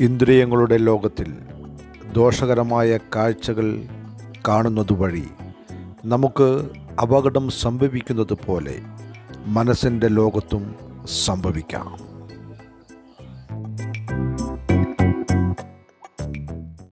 ഇന്ദ്രിയങ്ങളുടെ ലോകത്തിൽ ദോഷകരമായ കാഴ്ചകൾ കാണുന്നത് വഴി നമുക്ക് അപകടം സംഭവിക്കുന്നത് പോലെ മനസ്സിന്റെ ലോകത്തും സംഭവിക്കാം.